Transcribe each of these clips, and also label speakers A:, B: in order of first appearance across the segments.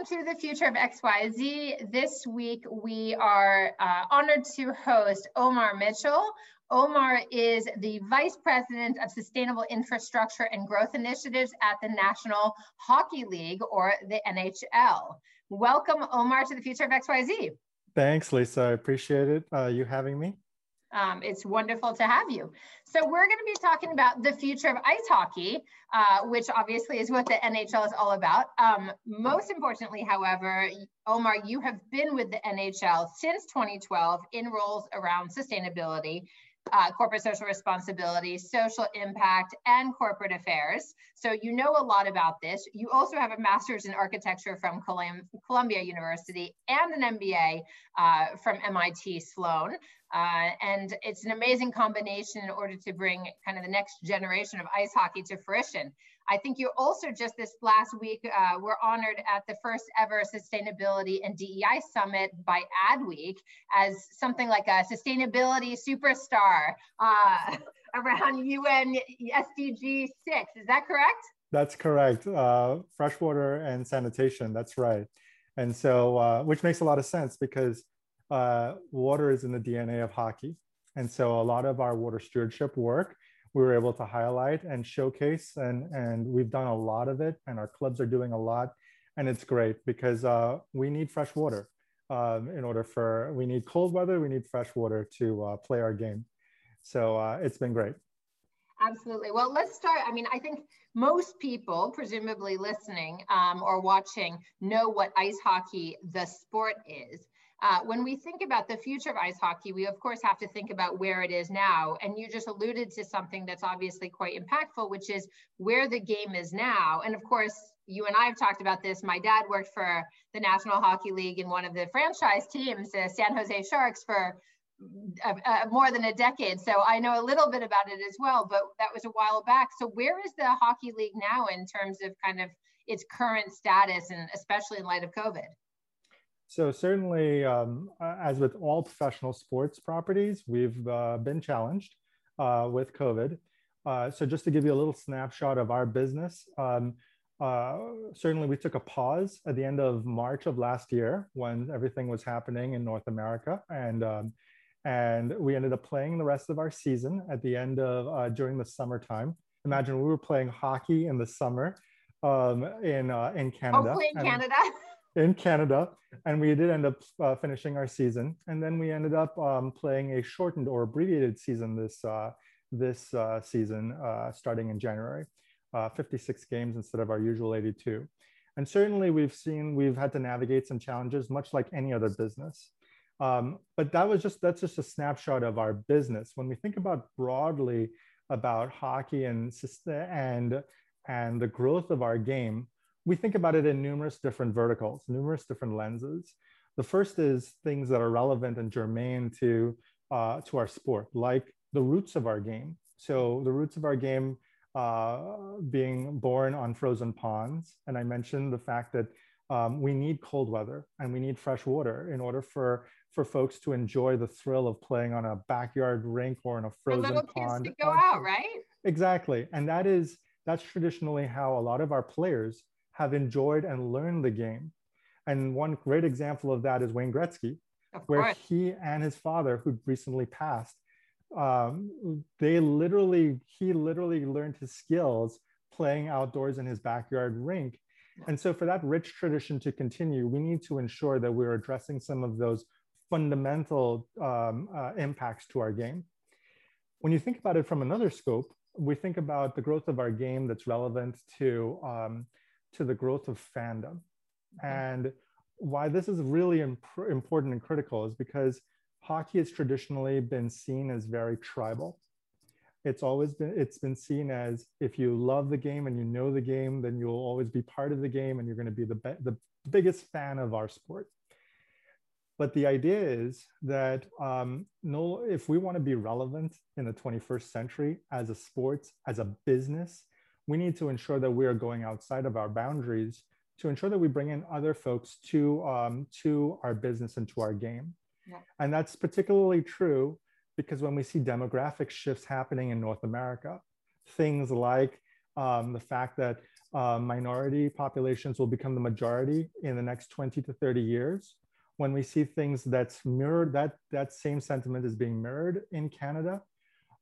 A: Welcome to the future of XYZ. This week we are uh, honored to host Omar Mitchell. Omar is the Vice President of Sustainable Infrastructure and Growth Initiatives at the National Hockey League or the NHL. Welcome, Omar, to the future of XYZ.
B: Thanks, Lisa. I appreciate it, uh, you having me.
A: Um, it's wonderful to have you. So we're going to be talking about the future of ice hockey, uh, which obviously is what the NHL is all about. Um, most importantly, however, Omar, you have been with the NHL since 2012 in roles around sustainability uh, corporate social responsibility, social impact, and corporate affairs. So you know a lot about this. You also have a master's in architecture from Columbia University and an MBA uh, from MIT Sloan. Uh, and it's an amazing combination in order to bring kind of the next generation of ice hockey to fruition. I think you also just this last week uh, were honored at the first ever Sustainability and DEI Summit by Adweek as something like a sustainability superstar uh, around UN SDG 6. Is that correct?
B: That's correct. Uh, freshwater and sanitation, that's right. And so, uh, which makes a lot of sense because uh, water is in the DNA of hockey. And so a lot of our water stewardship work we were able to highlight and showcase and and we've done a lot of it and our clubs are doing a lot and it's great because uh, we need fresh water um, in order for we need cold weather we need fresh water to uh, play our game. So uh, it's been great.
A: Absolutely. Well let's start i mean i think most people presumably listening um, or watching know what ice hockey the sport is uh, when we think about the future of ice hockey, we of course have to think about where it is now. And you just alluded to something that's obviously quite impactful, which is where the game is now. And of course, you and I have talked about this. My dad worked for the National Hockey League in one of the franchise teams, the San Jose Sharks, for uh, uh, more than a decade. So I know a little bit about it as well, but that was a while back. So where is the Hockey League now in terms of kind of its current status and especially in light of COVID?
B: So certainly, um, as with all professional sports properties, we've uh, been challenged uh, with COVID. Uh, so just to give you a little snapshot of our business, um, uh, certainly we took a pause at the end of March of last year when everything was happening in North America, and um, and we ended up playing the rest of our season at the end of uh, during the summertime. Imagine we were playing hockey in the summer um, in uh, in Canada.
A: Hopefully in Canada.
B: in Canada, and we did end up uh, finishing our season. And then we ended up um, playing a shortened or abbreviated season this uh, this uh, season, uh, starting in January, uh, 56 games instead of our usual 82. And certainly, we've seen we've had to navigate some challenges, much like any other business. Um, but that was just that's just a snapshot of our business. When we think about broadly about hockey and and and the growth of our game, we think about it in numerous different verticals, numerous different lenses. The first is things that are relevant and germane to, uh, to our sport, like the roots of our game. So the roots of our game uh, being born on frozen ponds. And I mentioned the fact that um, we need cold weather and we need fresh water in order for, for folks to enjoy the thrill of playing on a backyard rink or in a frozen little pond.
A: To go out, right?
B: Exactly. And that is, that's traditionally how a lot of our players have enjoyed and learned the game. And one great example of that is Wayne Gretzky, where he and his father, who recently passed, um, they literally, he literally learned his skills playing outdoors in his backyard rink. And so, for that rich tradition to continue, we need to ensure that we're addressing some of those fundamental um, uh, impacts to our game. When you think about it from another scope, we think about the growth of our game that's relevant to um, to the growth of fandom. Mm-hmm. And why this is really imp- important and critical is because hockey has traditionally been seen as very tribal. It's always been it's been seen as if you love the game and you know the game, then you'll always be part of the game and you're going to be the be- the biggest fan of our sport. But the idea is that um, no, if we want to be relevant in the 21st century as a sport, as a business, we need to ensure that we are going outside of our boundaries to ensure that we bring in other folks to, um, to our business and to our game. Yeah. And that's particularly true because when we see demographic shifts happening in North America, things like um, the fact that uh, minority populations will become the majority in the next 20 to 30 years, when we see things that's mirrored, that, that same sentiment is being mirrored in Canada.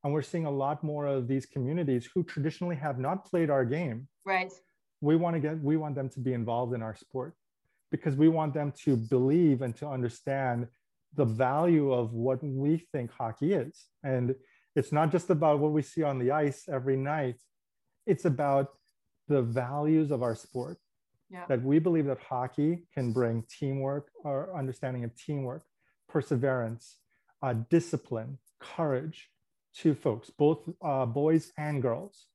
B: And we're seeing a lot more of these communities who traditionally have not played our game.
A: Right.
B: We want to get, we want them to be involved in our sport because we want them to believe and to understand the value of what we think hockey is. And it's not just about what we see on the ice every night, it's about the values of our sport yeah. that we believe that hockey can bring teamwork or understanding of teamwork, perseverance, uh, discipline, courage to folks, both uh, boys and girls.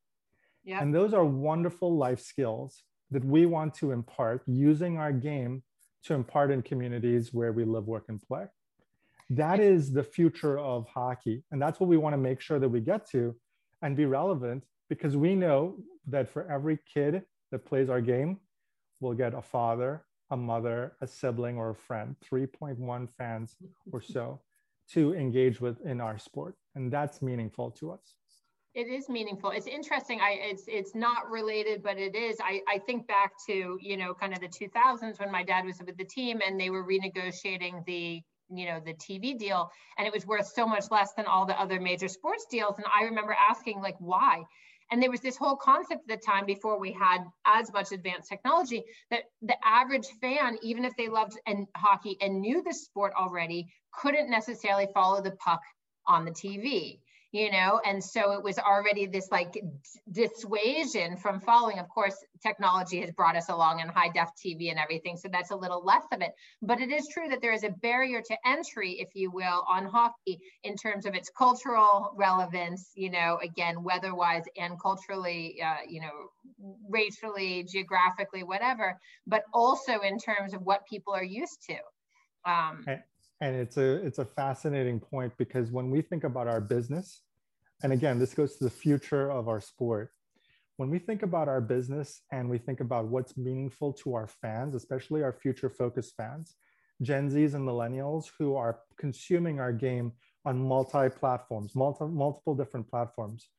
B: Yeah. And those are wonderful life skills that we want to impart using our game to impart in communities where we live, work, and play. That is the future of hockey. And that's what we want to make sure that we get to and be relevant because we know that for every kid that plays our game, we'll get a father, a mother, a sibling, or a friend, 3.1 fans or so to engage with in our sport. And that's meaningful to us.
A: It is meaningful. It's interesting. I it's it's not related, but it is. I, I think back to, you know, kind of the 2000s when my dad was with the team and they were renegotiating the you know the tv deal and it was worth so much less than all the other major sports deals and i remember asking like why and there was this whole concept at the time before we had as much advanced technology that the average fan, even if they loved and hockey and knew the sport already, couldn't necessarily follow the puck on the TV you know? And so it was already this like dissuasion from following. Of course technology has brought us along in high def tv and everything so that's a little less of it. But it is true that there is a barrier to entry if you will on hockey in terms of its cultural relevance you know again weather wise and culturally uh, you know racially geographically whatever but also in terms of what people are used to.
B: Um, and it's a it's a fascinating point because when we think about our business and again this goes to the future of our sport. When we think about our business and we think about what's meaningful to our fans especially our future focused fans gen z's and millennials who are consuming our game on multi platforms multi, multiple different platforms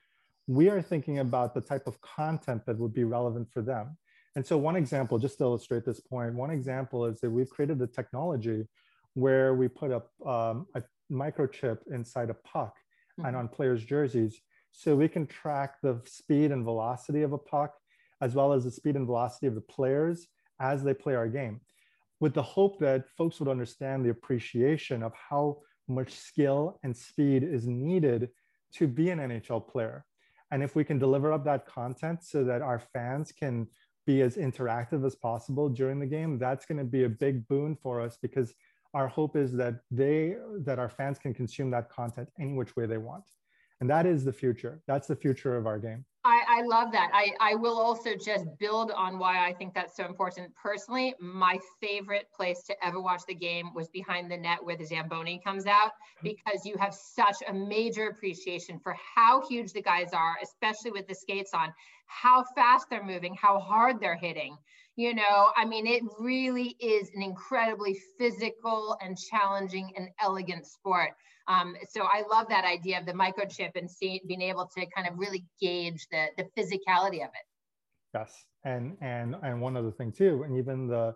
B: we are thinking about the type of content that would be relevant for them. And so one example just to illustrate this point one example is that we've created a technology where we put a, um, a microchip inside a puck mm-hmm. and on players' jerseys. So we can track the speed and velocity of a puck, as well as the speed and velocity of the players as they play our game, with the hope that folks would understand the appreciation of how much skill and speed is needed to be an NHL player. And if we can deliver up that content so that our fans can be as interactive as possible during the game, that's going to be a big boon for us because our hope is that they that our fans can consume that content any which way they want and that is the future that's the future of our game
A: I, I, love that. I, I will also just build on why I think that's so important. Personally, my favorite place to ever watch the game was behind the net where the Zamboni comes out because you have such a major appreciation for how huge the guys are, especially with the skates on, how fast they're moving, how hard they're hitting you know i mean it really is an incredibly physical and challenging and elegant sport. Um, so i love that idea of the microchip and see, being able to kind of really gauge the, the physicality of it.
B: Yes and and and one other thing too and even the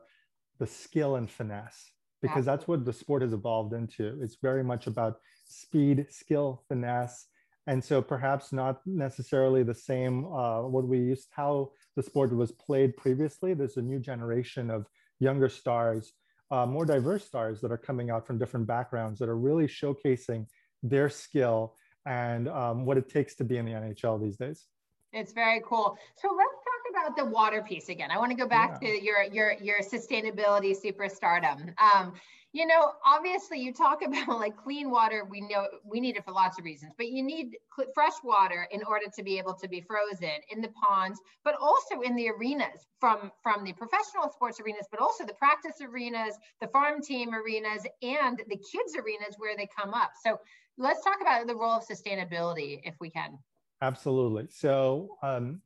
B: the skill and finesse because Absolutely. that's what the sport has evolved into. It's very much about speed skill finesse and so perhaps not necessarily the same uh, what we used how the sport was played previously. There's a new generation of younger stars uh, more diverse stars that are coming out from different backgrounds that are really showcasing their skill and um, what it takes to be in the nhl these days.
A: It's very cool. So let's talk about the water piece again. I want to go back yeah. to your your your sustainability superstardom. Um, You know, obviously, you talk about like clean water. We know we need it for lots of reasons, but you need fresh water in order to be able to be frozen in the ponds, but also in the arenas from from the professional sports arenas, but also the practice arenas, the farm team arenas, and the kids arenas where they come up. So let's talk about the role of sustainability, if we can.
B: Absolutely. So um,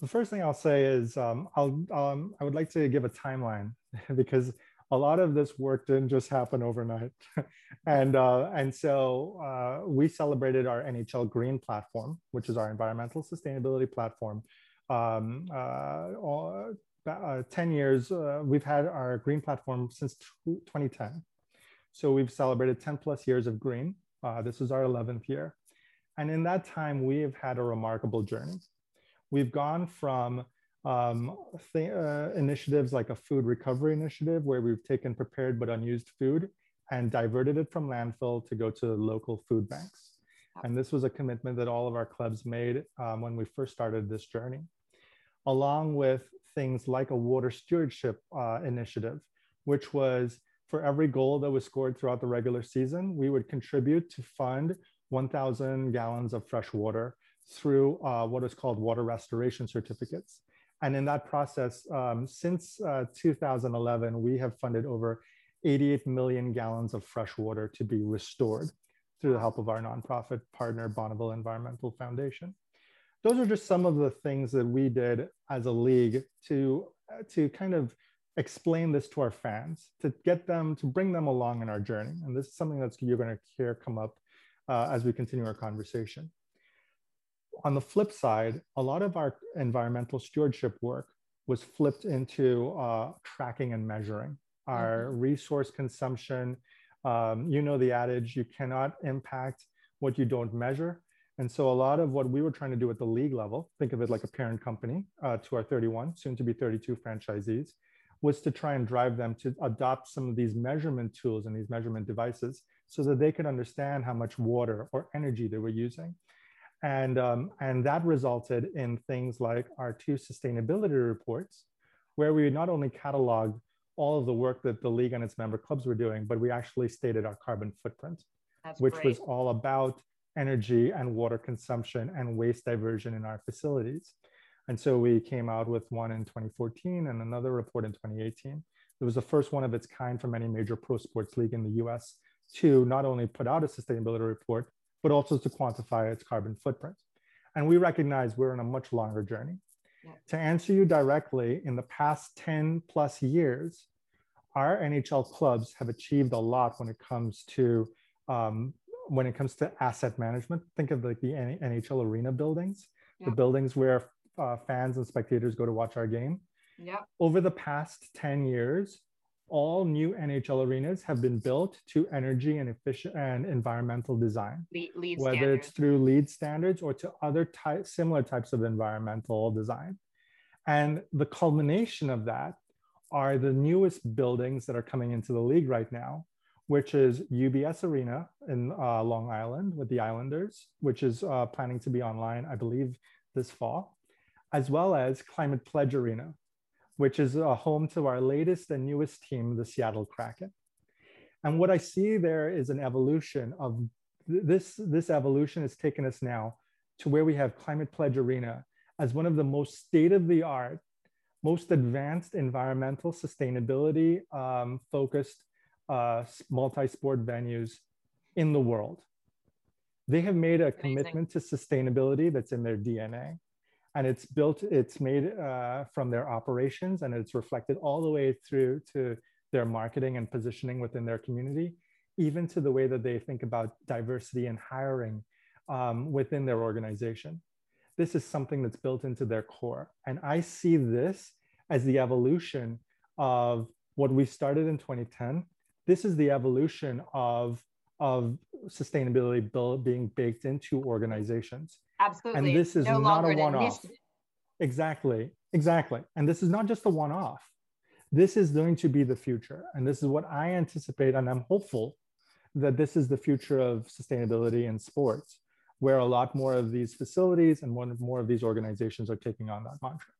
B: the first thing I'll say is um, I'll um, I would like to give a timeline because a lot of this work didn't just happen overnight. and, uh, and so uh, we celebrated our NHL Green platform, which is our environmental sustainability platform. Um, uh, all, uh, 10 years, uh, we've had our green platform since 2010. So we've celebrated 10 plus years of green. This is our 11th year. And in that time, we have had a remarkable journey. We've gone from um, th- uh, initiatives like a food recovery initiative where we've taken prepared but unused food and diverted it from landfill to go to local food banks. And this was a commitment that all of our clubs made um, when we first started this journey, along with things like a water stewardship uh, initiative, which was for every goal that was scored throughout the regular season, we would contribute to fund 1,000 gallons of fresh water through uh, what is called water restoration certificates. And in that process, um, since uh, 2011, we have funded over 88 million gallons of fresh water to be restored through the help of our nonprofit partner, Bonneville Environmental Foundation. Those are just some of the things that we did as a league to, to kind of explain this to our fans, to get them, to bring them along in our journey. And this is something that's you're going to hear come up uh, as we continue our conversation on the flip side, a lot of our environmental stewardship work was flipped into uh, tracking and measuring our mm-hmm. resource consumption. Um, you know the adage, you cannot impact what you don't measure. And so a lot of what we were trying to do at the league level, think of it like a parent company uh, to our 31, soon to be 32 franchisees, was to try and drive them to adopt some of these measurement tools and these measurement devices so that they could understand how much water or energy they were using. And, um, and that resulted in things like our two sustainability reports, where we not only cataloged all of the work that the league and its member clubs were doing, but we actually stated our carbon footprint, That's which great. was all about energy and water consumption and waste diversion in our facilities. And so we came out with one in 2014 and another report in 2018. It was the first one of its kind from any major pro sports league in the US to not only put out a sustainability report, but also to quantify its carbon footprint. And we recognize we're in a much longer journey. Yeah. To answer you directly, in the past 10 plus years, our NHL clubs have achieved a lot when it comes to um, when it comes to asset management. Think of like the NHL arena buildings, yeah. the buildings where uh, fans and spectators go to watch our game.
A: Yeah.
B: Over the past 10 years, all new NHL arenas have been built to energy and efficient and environmental design,
A: LEED, LEED
B: whether
A: standards.
B: it's through LEED standards or to other type, similar types of environmental design. And the culmination of that are the newest buildings that are coming into the league right now, which is UBS Arena in uh, Long Island with the Islanders, which is uh, planning to be online, I believe, this fall, as well as Climate Pledge Arena, which is a home to our latest and newest team, the Seattle Kraken. And what I see there is an evolution of this, this evolution has taken us now to where we have Climate Pledge Arena as one of the most state-of-the-art, most advanced environmental sustainability um, focused uh, multi-sport venues in the world. They have made a Amazing. commitment to sustainability that's in their DNA and it's built it's made uh, from their operations and it's reflected all the way through to their marketing and positioning within their community even to the way that they think about diversity and hiring um, within their organization. This is something that's built into their core and i see this as the evolution of what we started in 2010 this is the evolution of of sustainability build, being baked into organizations
A: Absolutely.
B: And this is no not a one off. Exactly. Exactly. And this is not just a one off. This is going to be the future. And this is what I anticipate. And I'm hopeful that this is the future of sustainability in sports, where a lot more of these facilities and one more of these organizations are taking on that mantra.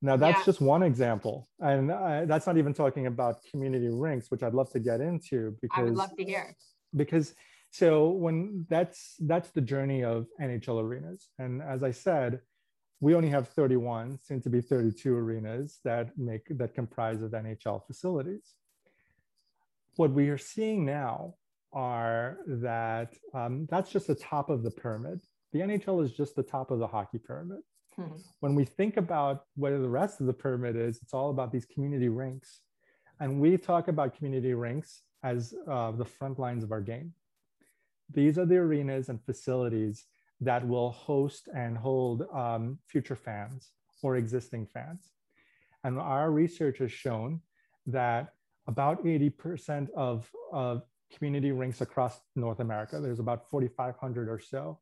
B: Now that's
A: Yeah.
B: just one example, and uh, that's not even talking about community rinks, which I'd love to get into because
A: I would love to hear.
B: because so when that's that's the journey of NHL arenas, and as I said, we only have 31, soon to be 32 arenas that make that comprise of NHL facilities. What we are seeing now are that um, that's just the top of the pyramid. The NHL is just the top of the hockey pyramid
A: Hmm.
B: when we think about what the rest of the pyramid is, it's all about these community rinks. And we talk about community rinks as uh, the front lines of our game. These are the arenas and facilities that will host and hold um, future fans or existing fans. And our research has shown that about 80% of, of community rinks across North America, there's about 4,500 or so,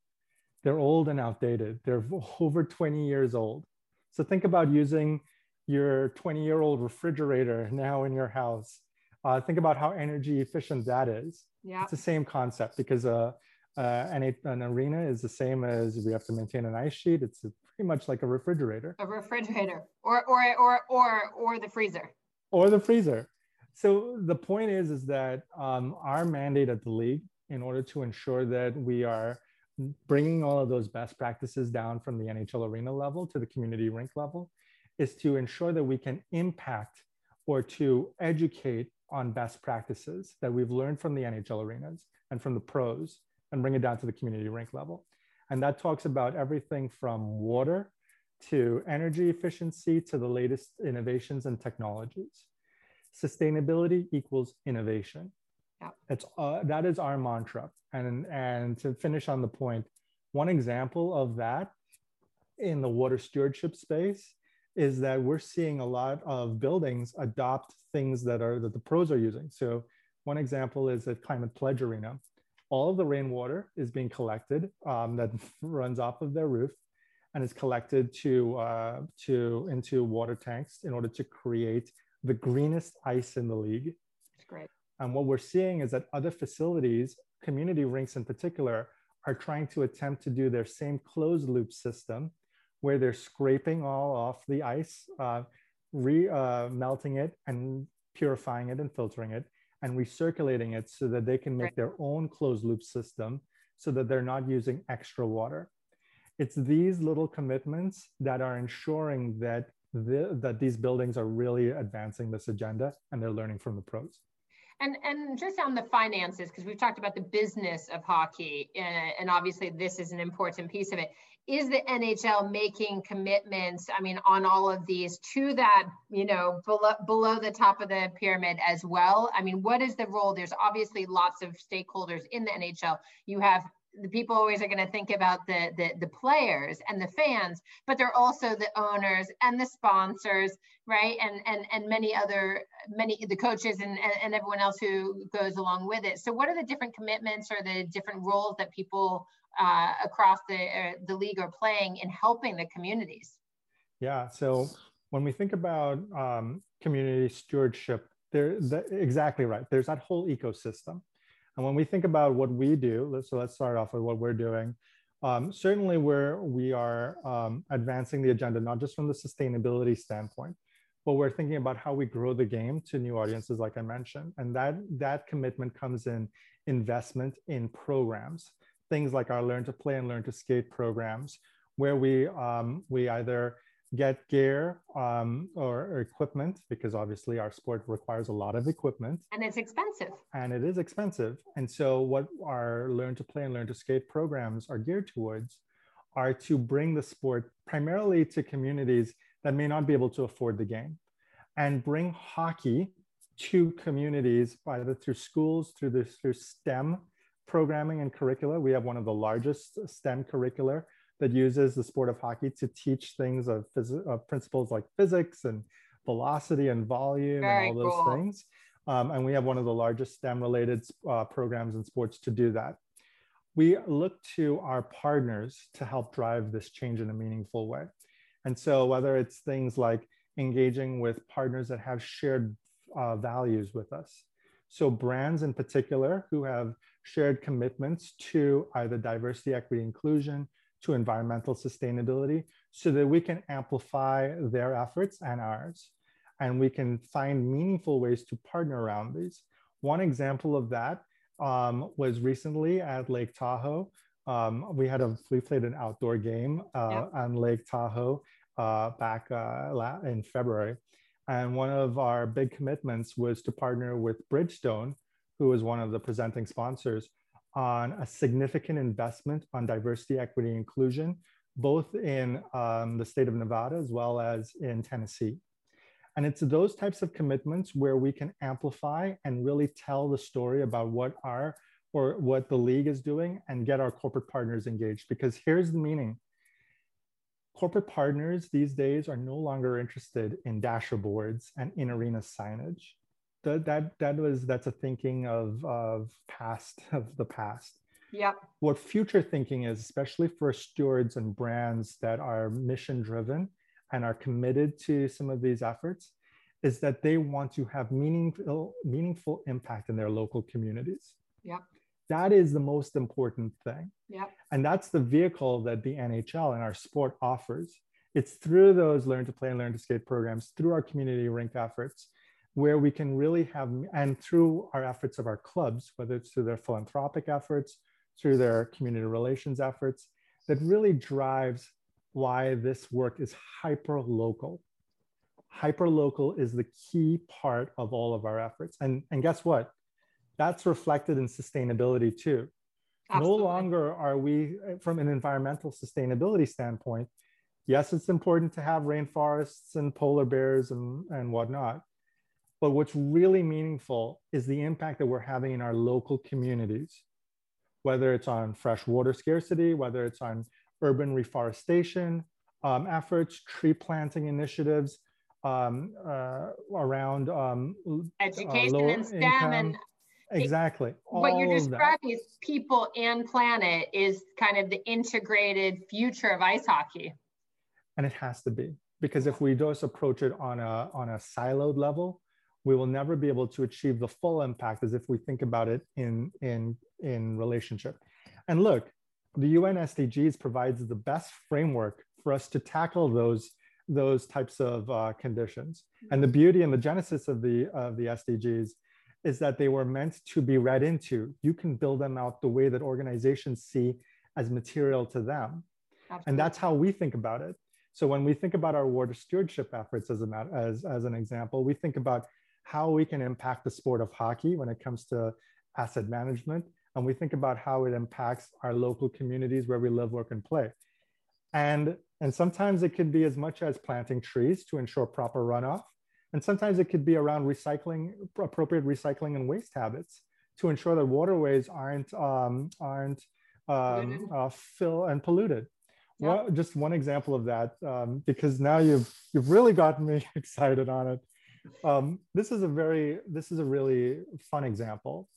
B: they're old and outdated. They're over 20 years old. So think about using your 20 year old refrigerator now in your house. Uh, think about how energy efficient that is.
A: Yeah.
B: It's the same concept because uh, uh, an, an arena is the same as we have to maintain an ice sheet. It's pretty much like a refrigerator
A: A refrigerator or or or or or the freezer.
B: or the freezer. So the point is, is that um, our mandate at the league, in order to ensure that we are bringing all of those best practices down from the NHL arena level to the community rink level, is to ensure that we can impact or to educate on best practices that we've learned from the NHL arenas and from the pros and bring it down to the community rink level. And that talks about everything from water to energy efficiency to the latest innovations and technologies. Sustainability equals innovation.
A: Yeah.
B: It's uh, that is our mantra. And and to finish on the point, one example of that in the water stewardship space is that we're seeing a lot of buildings adopt things that are that the pros are using. So one example is at Climate Pledge Arena. All of the rainwater is being collected um, that runs off of their roof and is collected to, uh, to into water tanks in order to create the greenest ice in the league.
A: It's great.
B: And what we're seeing is that other facilities, community rinks in particular, are trying to attempt to do their same closed loop system where they're scraping all off the ice, uh, re uh, melting it and purifying it and filtering it and recirculating it so that they can make
A: Right.
B: their own closed loop system so that they're not using extra water. It's these little commitments that are ensuring that the, that these buildings are really advancing this agenda and they're learning from the pros.
A: And and just on the finances, because we've talked about the business of hockey, uh, and obviously this is an important piece of it. Is the NHL making commitments? I mean, on all of these to that, you know, below below the top of the pyramid as well. I mean, what is the role? There's obviously lots of stakeholders in the NHL. You have the people always are going to think about the, the the players and the fans, but they're also the owners and the sponsors, right? And and and many other many the coaches and, and, everyone else who goes along with it. So what are the different commitments or the different roles that people uh, across the uh, the league are playing in helping the communities?
B: Yeah. So when we think about um, community stewardship, there the, exactly right. There's that whole ecosystem, and when we think about what we do, so let's start off with what we're doing. Um, certainly, we're we are um, advancing the agenda not just from the sustainability standpoint, but we're thinking about how we grow the game to new audiences, like I mentioned, and that that commitment comes in investment in programs, things like our Learn to Play and Learn to Skate programs, where we um, we either get gear um, or, or equipment because obviously our sport requires a lot of equipment
A: And it's expensive.
B: and it is expensive. And so, what our Learn to Play and Learn to Skate programs are geared towards are to bring the sport primarily to communities that may not be able to afford the game and bring hockey to communities either through schools, through this through STEM programming and curricula. We have one of the largest STEM curricula that uses the sport of hockey to teach things of, phys- of principles like physics and velocity and volume
A: Very
B: and all those
A: cool.
B: things. Um, and we have one of the largest STEM related uh, programs in sports to do that. We look to our partners to help drive this change in a meaningful way. And so, whether it's things like engaging with partners that have shared uh, values with us, so brands in particular who have shared commitments to either diversity, equity, inclusion, to environmental sustainability. so that we can amplify their efforts and ours. And we can find meaningful ways to partner around these. One example of that um, was recently at Lake Tahoe. Um, we had a we played an outdoor game uh, yeah. on Lake Tahoe uh, back uh, in February, and one of our big commitments was to partner with Bridgestone, who is one of the presenting sponsors, on a significant investment on diversity, equity, inclusion, both in um, the state of Nevada as well as in Tennessee. And it's those types of commitments where we can amplify and really tell the story about what our or what the league is doing and get our corporate partners engaged. Because here's the meaning. Corporate partners these days are no longer interested in dashboards and in arena signage. That, that, that was that's a thinking of, of past of the past.
A: Yeah.
B: What future thinking is, especially for stewards and brands that are mission driven, and are committed to some of these efforts is that they want to have meaningful meaningful impact in their local communities.
A: Yeah.
B: That is the most important thing.
A: Yeah.
B: And that's the vehicle that the NHL and our sport offers. It's through those learn to play and learn to skate programs, through our community rink efforts, where we can really have, and through our efforts of our clubs, whether it's through their philanthropic efforts, through their community relations efforts, that really drives why this work is hyper local. Hyper local is the key part of all of our efforts. And, and guess what? That's reflected in sustainability too. Absolutely. No longer are we, uh, from an environmental sustainability standpoint, yes, it's important to have rainforests and polar bears and, and whatnot. But what's really meaningful is the impact that we're having in our local communities, whether it's on fresh water scarcity, whether it's on urban reforestation um, efforts, tree planting initiatives um, uh, around um,
A: education uh, and STEM income. and
B: exactly.
A: what you're describing is people and planet is kind of the integrated future of ice hockey.
B: And it has to be because if we just approach it on a on a siloed level, we will never be able to achieve the full impact as if we think about it in in in relationship. And look, the UN SDGs provides the best framework for us to tackle those those types of uh, conditions. And the beauty and the genesis of the of the SDGs is that they were meant to be read into. You can build them out the way that organizations see as material to them. Absolutely. And that's how we think about it. So when we think about our water stewardship efforts as, a, as, as an example, we think about how we can impact the sport of hockey when it comes to asset management, and we think about how it impacts our local communities where we live, work, and play. And, and sometimes it could be as much as planting trees to ensure proper runoff. And sometimes it could be around recycling, appropriate recycling and waste habits to ensure that waterways aren't, um, aren't um, uh, fill and polluted. Yeah. Well, just one example of that, um, because now you've, you've really gotten me excited on it. Um, this is a very, this is a really fun example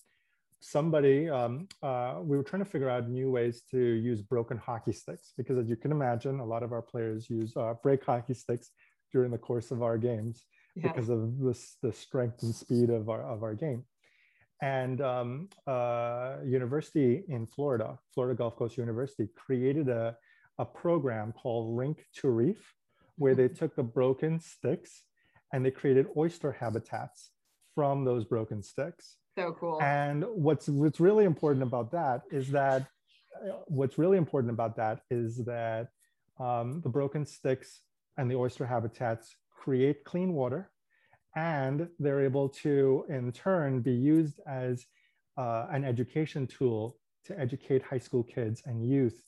B: somebody, um, uh, we were trying to figure out new ways to use broken hockey sticks because as you can imagine, a lot of our players use uh, break hockey sticks during the course of our games yeah. because of this, the strength and speed of our, of our game. And um, uh, university in Florida, Florida Gulf Coast University created a, a program called Rink to Reef, where they took the broken sticks and they created oyster habitats from those broken sticks.
A: So cool.
B: And what's what's really important about that is that uh, what's really important about that is that um, the broken sticks and the oyster habitats create clean water, and they're able to in turn be used as uh, an education tool to educate high school kids and youth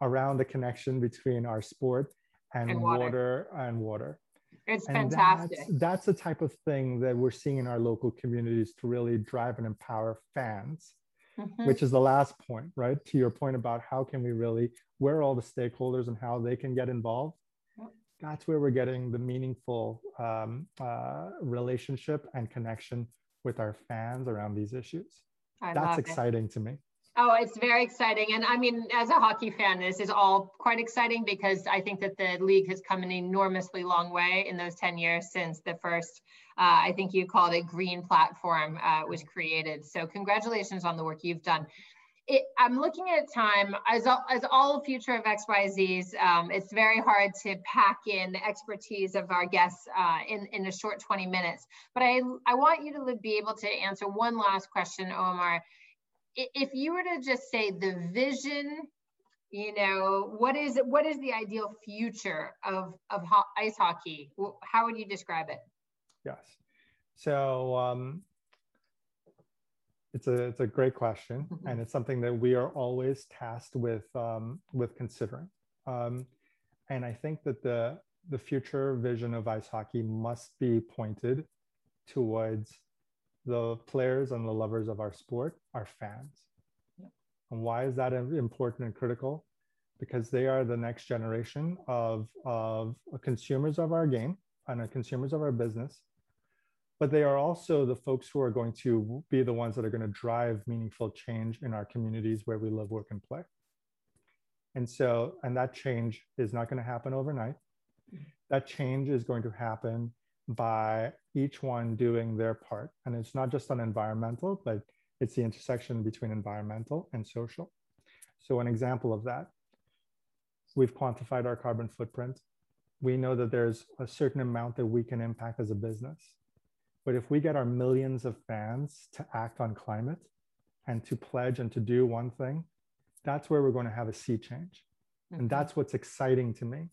B: around the connection between our sport and, and water. water and water.
A: It's and fantastic.
B: That's, that's the type of thing that we're seeing in our local communities to really drive and empower fans, mm-hmm. which is the last point, right? To your point about how can we really, where all the stakeholders and how they can get involved. Yep. That's where we're getting the meaningful um, uh, relationship and connection with our fans around these issues. I that's exciting
A: it.
B: to me.
A: Oh, it's very exciting. And I mean, as a hockey fan, this is all quite exciting because I think that the league has come an enormously long way in those 10 years since the first, uh, I think you called it green platform uh, was created. So congratulations on the work you've done. it, I'm looking at time as all, as all future of XYZs. Um, it's very hard to pack in the expertise of our guests uh, in in a short 20 minutes. But I I want you to be able to answer one last question, Omar. If you were to just say the vision, you know, what is what is the ideal future of of ho ice hockey? How would you describe it?
B: Yes. So um, it's a it's a great question, mm-hmm. and it's something that we are always tasked with um, with considering. Um, and I think that the the future vision of ice hockey must be pointed towards the players and the lovers of our sport, are fans. And why is that important and critical? Because they are the next generation of, of consumers of our game and consumers of our business but they are also the folks who are going to be the ones that are going to drive meaningful change in our communities where we live, work, and play. And so, and that change is not going to happen overnight. That change is going to happen by each one doing their part. And it's not just on environmental, but it's the intersection between environmental and social. So, an example of that, we've quantified our carbon footprint. We know that there's a certain amount that we can impact as a business but if we get our millions of fans to act on climate and to pledge and to do one thing, that's where we're going to have a sea change. Mm-hmm. And that's what's exciting to me.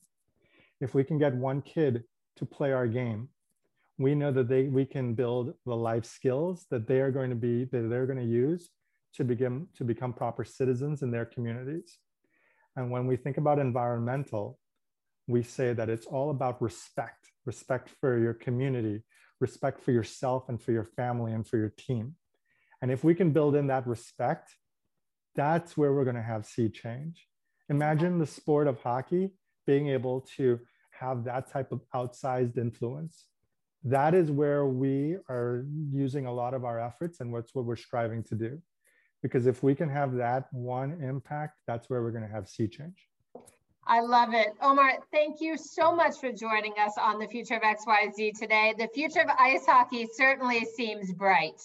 B: If we can get one kid to play our game, we know that they we can build the life skills that they are going to be that they're going to use to begin to become proper citizens in their communities. And when we think about environmental, we say that it's all about respect, respect for your community, respect for yourself and for your family and for your team. And if we can build in that respect, that's where we're going to have sea change. Imagine the sport of hockey being able to have that type of outsized influence. That is where we are using a lot of our efforts and what's what we're striving to do. Because if we can have that one impact, that's where we're going to have sea change.
A: I love it. Omar, thank you so much for joining us on the future of XYZ today. The future of ice hockey certainly seems bright.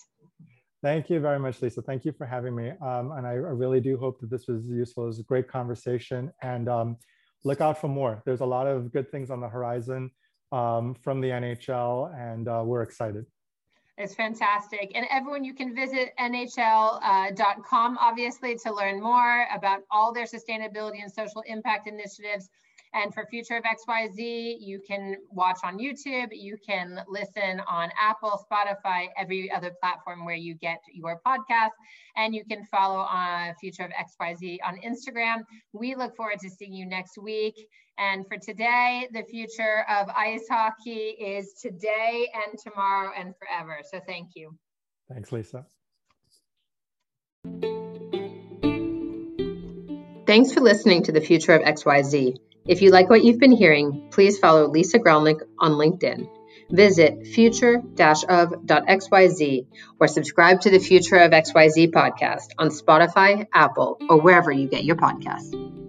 B: Thank you very much, Lisa. Thank you for having me. Um, and I, really do hope that this was useful. It was a great conversation. And um, look out for more. There's a lot of good things on the horizon um, from the NHL, and uh, we're excited.
A: It's fantastic. And everyone, you can visit nhl.com, uh, obviously, to learn more about all their sustainability and social impact initiatives. And for Future of XYZ, you can watch on YouTube, you can listen on Apple, Spotify, every other platform where you get your podcast, and you can follow on uh, Future of XYZ on Instagram. We look forward to seeing you next week. And for today, the future of ice hockey is today and tomorrow and forever. So thank you.
B: Thanks, Lisa.
A: Thanks for listening to the future of XYZ. If you like what you've been hearing, please follow Lisa Gralnek on LinkedIn. Visit future-of.xyz or subscribe to the Future of XYZ podcast on Spotify, Apple, or wherever you get your podcasts.